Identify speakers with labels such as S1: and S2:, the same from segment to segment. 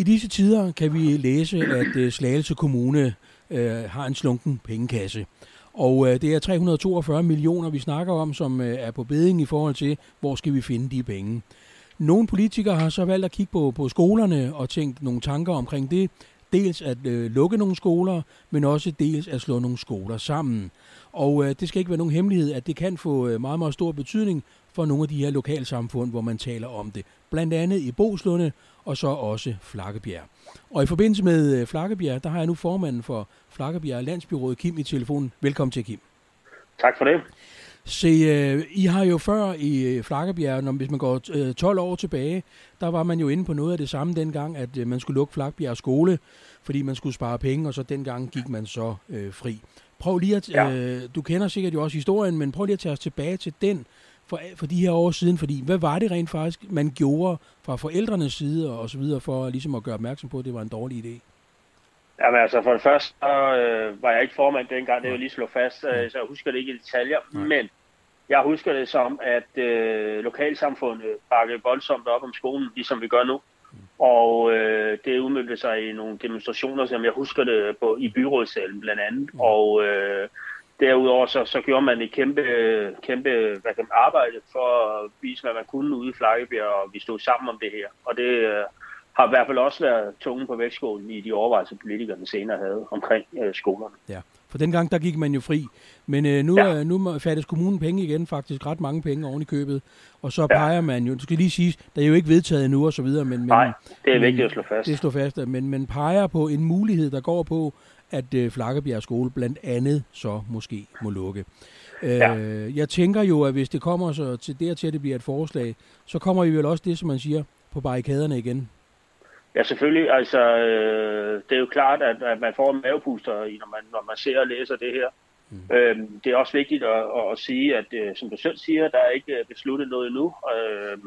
S1: I disse tider kan vi læse, at øh, Slagelse Kommune øh, har en slunken pengekasse. Og øh, det er 342 millioner, vi snakker om, som øh, er på beding i forhold til, hvor skal vi finde de penge. Nogle politikere har så valgt at kigge på, på skolerne og tænkt nogle tanker omkring det. Dels at øh, lukke nogle skoler, men også dels at slå nogle skoler sammen. Og øh, det skal ikke være nogen hemmelighed, at det kan få øh, meget, meget stor betydning for nogle af de her lokalsamfund, hvor man taler om det. Blandt andet i Boslunde og så også Flakkebjerg. Og i forbindelse med øh, Flakkebjerg, der har jeg nu formanden for Flakkebjerg Landsbyrådet, Kim, i telefonen. Velkommen til, Kim.
S2: Tak for det.
S1: Se, øh, I har jo før i øh, Flakkebjerg, når, hvis man går øh, 12 år tilbage, der var man jo inde på noget af det samme dengang, at øh, man skulle lukke Flakkebjerg skole, fordi man skulle spare penge, og så dengang gik man så øh, fri. Prøv lige at, ja. øh, du kender sikkert jo også historien, men prøv lige at tage os tilbage til den for, for de her år siden, fordi hvad var det rent faktisk, man gjorde fra forældrenes side og så videre, for ligesom at gøre opmærksom på, at det var en dårlig idé?
S2: Jamen altså, for det første, øh, var jeg ikke formand dengang, det er jo lige slå fast, øh, så jeg husker det ikke i detaljer, Nej. men jeg husker det som, at øh, lokalsamfundet bakkede voldsomt op om skolen, ligesom vi gør nu. Og øh, det udmyndte sig i nogle demonstrationer, som jeg husker det på, i byrådssalen blandt andet. Mm. Og øh, derudover så, så gjorde man et kæmpe, kæmpe hvad kan man, arbejde for at vise, hvad man kunne ude i Flakkebjerg, og vi stod sammen om det her. Og det øh, har i hvert fald også været tungen på vægtskålen i de overvejelser, politikerne senere havde omkring øh, skolerne.
S1: Ja, for dengang der gik man jo fri. Men øh, nu, ja. øh, nu fattes kommunen penge igen, faktisk ret mange penge oven i købet. Og så peger ja. man jo, det skal lige sige, der er jo ikke vedtaget endnu og så videre. Men,
S2: Nej, det er vigtigt at slå fast.
S1: Det slå fast, men man peger på en mulighed, der går på, at øh, Flakkebjerg skole blandt andet så måske må lukke. Ja. Øh, jeg tænker jo, at hvis det kommer så til dertil, at det bliver et forslag, så kommer vi vel også det, som man siger, på barrikaderne igen.
S2: Ja, selvfølgelig. Altså, øh, det er jo klart, at, at man får en mavepuster, når man, når man ser og læser det her. Mm. Øh, det er også vigtigt at, at, at sige, at øh, som du selv siger, der er ikke besluttet noget endnu. Øh,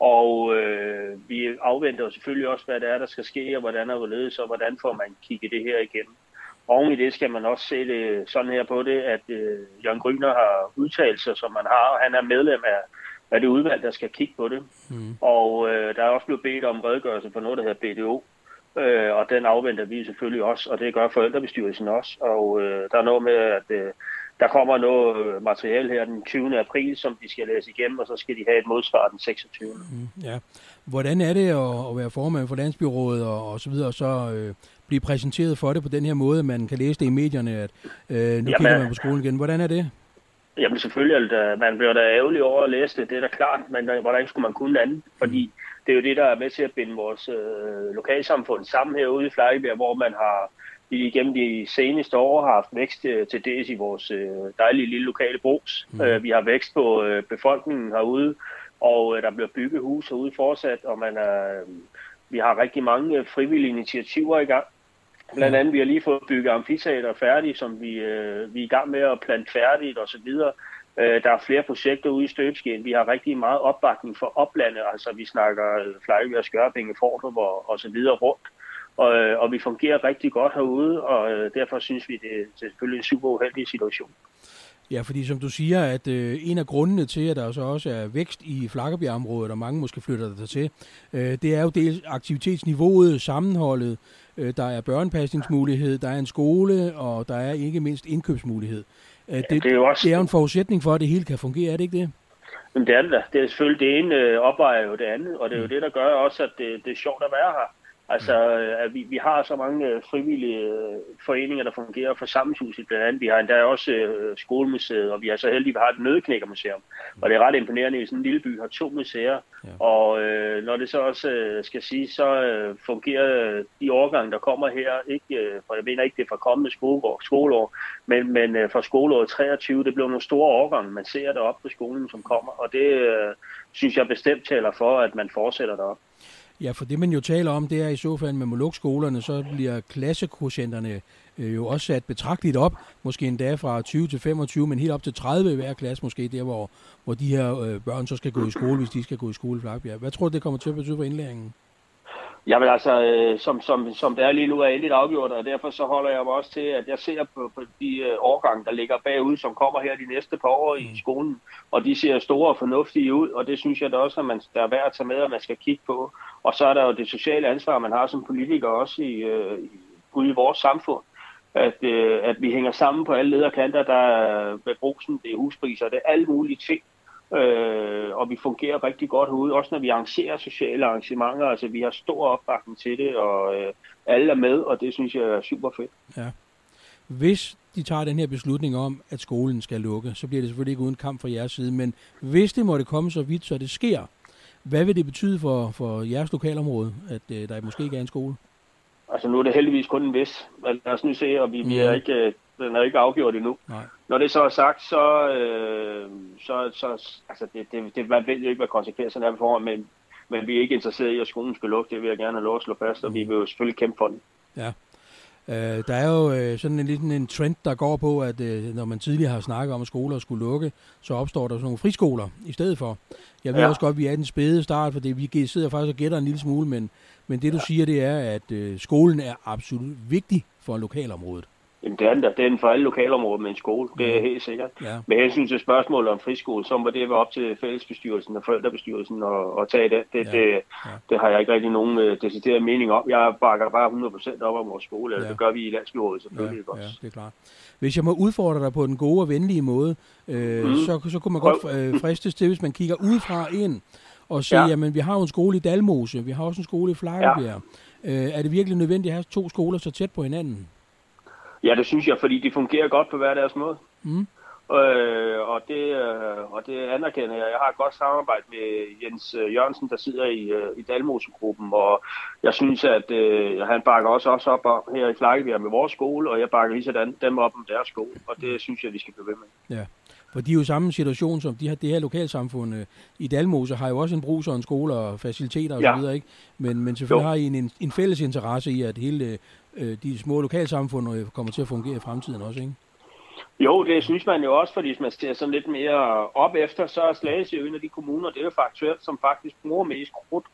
S2: og øh, vi afventer jo selvfølgelig også, hvad det er, der skal ske, og hvordan er det og hvordan får man kigget det her igennem. Oven i det skal man også se det sådan her på det, at øh, Jørgen Gryner har udtalt sig, som man har, og han er medlem af, af det udvalg, der skal kigge på det. Mm. Og øh, der er også blevet bedt om redegørelse for noget, der hedder BDO, øh, og den afventer vi selvfølgelig også, og det gør forældrebestyrelsen også. Og øh, der er noget med, at øh, der kommer noget materiale her den 20. april, som de skal læse igennem, og så skal de have et modsvar den 26.
S1: Mm, ja. Hvordan er det at, at være formand for Landsbyrådet og, og så videre, og så øh, blive præsenteret for det på den her måde, man kan læse det i medierne, at øh, nu Jamen, kigger man på skolen igen. Hvordan er det?
S2: Jamen selvfølgelig, at man bliver da ærgerlig over at læse det, det er da klart, men øh, hvordan skulle man kunne andet? Fordi det er jo det, der er med til at binde vores øh, lokalsamfund sammen herude i Flakkebjerg, hvor man har igennem de seneste år har haft vækst øh, til dels i vores øh, dejlige lille lokale brugs. Mm. Øh, vi har vækst på øh, befolkningen herude, og øh, der bliver bygget hus herude fortsat, og man er, øh, vi har rigtig mange øh, frivillige initiativer i gang. Blandt andet, vi har lige fået bygget amfiteater færdigt, som vi, øh, vi er i gang med at plante færdigt og så videre. Øh, der er flere projekter ude i Støbsken. Vi har rigtig meget opbakning for oplandet, altså vi snakker øh, Flejø og Skørpinge, Fordrup og, og så videre rundt. Og, øh, og vi fungerer rigtig godt herude, og øh, derfor synes vi, det er selvfølgelig en super uheldig situation.
S1: Ja, fordi som du siger, at øh, en af grundene til, at der så også er vækst i Flakkebjergområdet, og mange måske flytter der til, øh, det er jo dels aktivitetsniveauet, sammenholdet, øh, der er børnepasningsmulighed, der er en skole, og der er ikke mindst indkøbsmulighed. Øh, det, ja, det, er jo også... det er jo en forudsætning for, at det hele kan fungere, er det ikke det?
S2: Jamen det er det da. Det er selvfølgelig det ene øh, opvejer jo det andet, og det er jo mm. det, der gør også, at det, det er sjovt at være her. Altså, øh, at vi, vi har så mange øh, frivillige øh, foreninger, der fungerer for samlingshuset blandt andet. Vi har endda også uh, skolemuseet, og vi er så heldige, at vi har et nødeknækkermuseum. Og det er ret imponerende, at i sådan en lille by har to museer. Ja. Og uh, når det så også uh, skal sige, så uh, fungerer de årgange, der kommer her, ikke, uh, for jeg mener ikke, det er fra kommende skoleår, skoleår men, men uh, fra skoleåret 23, det bliver nogle store årgange, man ser deroppe på skolen, som kommer. Og det uh, synes jeg bestemt taler for, at man fortsætter derop.
S1: Ja, for det man jo taler om, det er i så fald med moluk-skolerne, så bliver klassekvotienterne øh, jo også sat betragteligt op, måske endda fra 20 til 25, men helt op til 30 i hver klasse måske, der hvor, hvor de her øh, børn så skal gå i skole, hvis de skal gå i skole i Flakbjerg. Hvad tror du, det kommer til at betyde for indlæringen?
S2: Jamen altså, øh, som, som, som det er lige nu, er endeligt afgjort, og derfor så holder jeg mig også til, at jeg ser på, på de øh, årgange, der ligger bagud, som kommer her de næste par år i mm. skolen, og de ser store og fornuftige ud, og det synes jeg da også, at man, der er værd at tage med, at man skal kigge på. Og så er der jo det sociale ansvar, man har som politiker også i, øh, ude i vores samfund, at, øh, at vi hænger sammen på alle lederkanter, der er med brusen, det er huspriser, det er alle mulige ting, øh, og vi fungerer rigtig godt herude, også når vi arrangerer sociale arrangementer, altså vi har stor opbakning til det, og øh, alle er med, og det synes jeg er super fedt.
S1: Ja. Hvis de tager den her beslutning om, at skolen skal lukke, så bliver det selvfølgelig ikke uden kamp fra jeres side, men hvis det måtte komme så vidt, så det sker, hvad vil det betyde for, for jeres lokalområde, at øh, der måske ikke er en skole?
S2: Altså nu er det heldigvis kun en vis. Lad os nu se, og vi, vi er mm. ikke, øh, den er ikke afgjort endnu. Nej. Når det så er sagt, så, øh, så, så altså det, det, det, man ved jo ikke, hvad konsekvenserne er på forhånd, men, men vi er ikke interesseret i, at skolen skal lukke. Det vil jeg gerne have lov at slå fast, og vi vil jo selvfølgelig kæmpe for den.
S1: Ja. Øh, der er jo øh, sådan en liten en trend, der går på, at øh, når man tidligere har snakket om, at skoler skulle lukke, så opstår der sådan nogle friskoler i stedet for. Jeg ved ja. også godt, at vi er i den spæde start, for det, vi sidder faktisk og gætter en lille smule, men, men det du ja. siger, det er, at øh, skolen er absolut vigtig for lokalområdet.
S2: Jamen det er den der. Det er den for alle lokalområder med en skole. Det er helt sikkert. Ja. Med hensyn til spørgsmålet om friskole, så må det være op til fællesbestyrelsen og forældrebestyrelsen at, at tage det. Det, ja. det, ja. det har jeg ikke rigtig nogen uh, decideret mening om. Jeg bakker bare 100% op om vores skole. Ja. Det gør vi i landsbyrådet selvfølgelig ja,
S1: også. Ja, det er klart. Hvis jeg må udfordre dig på den gode og venlige måde, øh, mm. så, så kunne man godt øh, fristes til, hvis man kigger udefra ind og siger, ja. jamen vi har jo en skole i Dalmose, vi har også en skole i Flakkebjerg. Ja. Øh, er det virkelig nødvendigt at have to skoler så tæt på hinanden?
S2: Ja, det synes jeg, fordi de fungerer godt på hver deres måde. Mm. Øh, og, det, øh, og det anerkender jeg. Jeg har et godt samarbejde med Jens øh, Jørgensen, der sidder i, øh, i Dalmose-gruppen, og jeg synes, at øh, han bakker også, også op om, her i Flakkebjerg med vores skole, og jeg bakker lige sådan dem op om deres skole, og det synes jeg, vi skal blive ved med.
S1: Ja. For de er jo samme situation som de her, det her lokalsamfund. Øh, I Dalmose har jo også en brug og en skole og faciliteter osv., ja. ikke? Men, men selvfølgelig jo. har I en, en fælles interesse i, at hele øh, de små lokalsamfund øh, kommer til at fungere i fremtiden også, ikke?
S2: Jo, det synes man jo også, fordi hvis man ser sådan lidt mere op efter, så er Slagelse jo en af de kommuner, det er jo faktuelt, som faktisk bruger mest krudt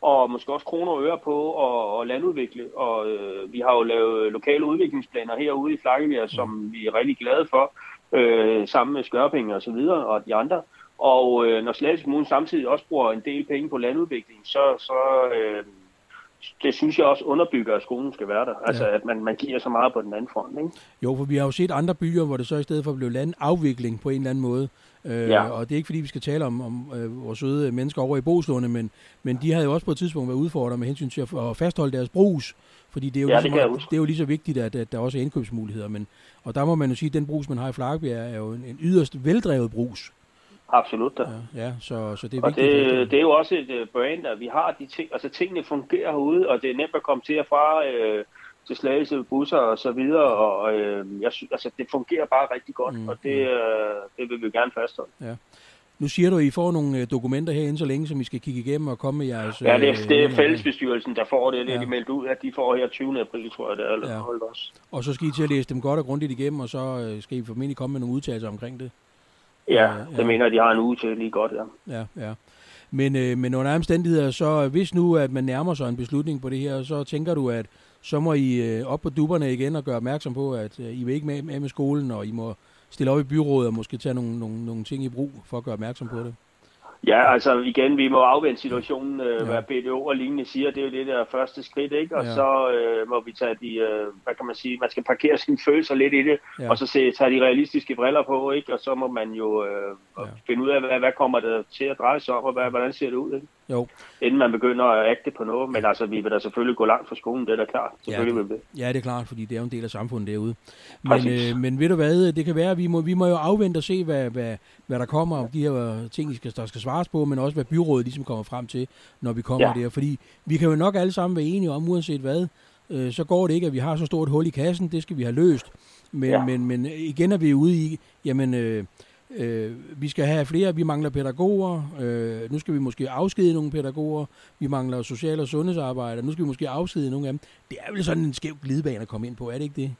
S2: og måske også kroner og øre på at, at landudvikle. Og øh, vi har jo lavet lokale udviklingsplaner herude i Flakkebjerg, som mm. vi er rigtig glade for, øh, sammen med Skørpenge og så videre og de andre. Og øh, når Slagelse Kommune samtidig også bruger en del penge på landudvikling, så, så øh, det synes jeg også underbygger, at skolen skal være der. Altså, ja. at man, man giver så meget på den anden front, ikke?
S1: Jo, for vi har jo set andre byer, hvor det så i stedet for blev landafvikling på en eller anden måde. Øh, ja. Og det er ikke fordi, vi skal tale om, om øh, vores søde mennesker over i Boslunde, men, men de havde jo også på et tidspunkt været udfordret med hensyn til at, at fastholde deres brus. Fordi det er jo, ja, ligesom, det, det er jo lige så vigtigt, at, at der også er indkøbsmuligheder. Men, og der må man jo sige, at den brus, man har i Flakkebjerg, er jo en, en yderst veldrevet brus.
S2: Absolut da.
S1: Ja, ja så, så det er
S2: og vigtigt. Det, det er jo også et uh, brand, at vi har de ting, altså tingene fungerer herude, og det er nemt at komme til og fra øh, til slagelse busser og så videre, og øh, jeg synes, altså det fungerer bare rigtig godt, mm, og det, øh, det vil vi gerne fastholde. Ja.
S1: Nu siger du, at I får nogle øh, dokumenter herinde så længe, som I skal kigge igennem og komme med jeres...
S2: Ja, det er, øh, det er fællesbestyrelsen, der får det. Det er ja. de meldt ud, at de får her 20. april, tror jeg, det er. Eller ja. også.
S1: Og så skal I til at læse dem godt og grundigt igennem, og så skal I formentlig komme med nogle udtalelser omkring det.
S2: Ja, det ja. mener de har en uge til lige godt, ja.
S1: Ja, ja. Men, øh, men under omstændigheder, så hvis nu, at man nærmer sig en beslutning på det her, så tænker du, at så må I øh, op på duberne igen og gøre opmærksom på, at øh, I vil ikke med, med med skolen, og I må stille op i byrådet og måske tage nogle, nogle, nogle ting i brug for at gøre opmærksom på det.
S2: Ja, altså igen, vi må afvente situationen, øh, ja. hvad BDO og lignende siger. Det er jo det der første skridt, ikke? Og ja. så øh, må vi tage de, øh, hvad kan man sige, man skal parkere sine følelser lidt i det, ja. og så se, tage de realistiske briller på, ikke? Og så må man jo øh, ja. finde ud af, hvad, hvad kommer det til at dreje sig om, og hvad, hvordan ser det ud, ikke? Jo. Inden man begynder at agte på noget. Men altså, vi vil da selvfølgelig gå langt fra skolen, det er da klart. Selvfølgelig
S1: ja, det, vil det. Ja, det er klart, fordi det er jo en del af samfundet derude. Men, øh, men ved du hvad, det kan være, at vi må, vi må jo afvente og se, hvad, hvad, hvad der kommer om de her ting, der skal svares på, men også hvad byrådet ligesom kommer frem til, når vi kommer ja. der. Fordi vi kan jo nok alle sammen være enige om, uanset hvad, øh, så går det ikke, at vi har så stort hul i kassen, det skal vi have løst. Men, ja. men, men igen er vi ude i, jamen... Øh, Øh, vi skal have flere, vi mangler pædagoger, øh, nu skal vi måske afskedige nogle pædagoger, vi mangler social- og sundhedsarbejdere, nu skal vi måske afskedige nogle af dem. Det er vel sådan en skæv glidebane at komme ind på, er det ikke det?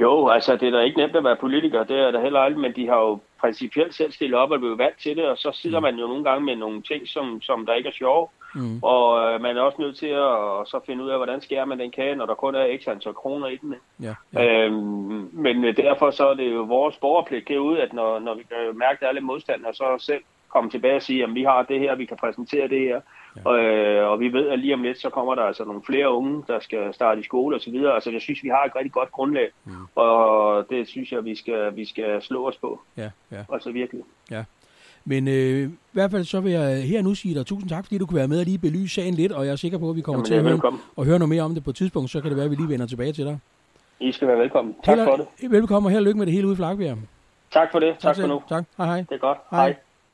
S2: Jo, altså det er da ikke nemt at være politiker, det er da heller aldrig, men de har jo principielt selv stillet op og blevet valgt til det, og så sidder mm. man jo nogle gange med nogle ting, som, som der ikke er sjove. Mm. Og øh, man er også nødt til at så finde ud af, hvordan skærer man den kage, når der kun er x antal kroner i den.
S1: Ja, ja. Øhm,
S2: men derfor så er det jo vores borgerpligt ud, at når, når vi kan mærke, at der er lidt modstand, og så selv komme tilbage og sige, at vi har det her, vi kan præsentere det her. Ja. Og, øh, og vi ved, at lige om lidt, så kommer der altså nogle flere unge, der skal starte i skole og så videre. Altså jeg synes, vi har et rigtig godt grundlag, mm. og det synes jeg, vi skal, vi skal slå os på.
S1: Ja, ja.
S2: Altså virkelig.
S1: Ja. Men øh, i hvert fald så vil jeg her nu sige dig tusind tak, fordi du kunne være med og lige belyse sagen lidt, og jeg er sikker på, at vi kommer Jamen, til at høre, og høre noget mere om det på et tidspunkt, så kan det være, at vi lige vender tilbage til dig.
S2: I skal være velkommen. Tak Heller, for det.
S1: Velkommen, og held og lykke med det hele ude i Flagbjerg.
S2: Tak for det. Tak, tak for nu.
S1: Tak. Hej hej.
S2: Det er godt. Hej. hej.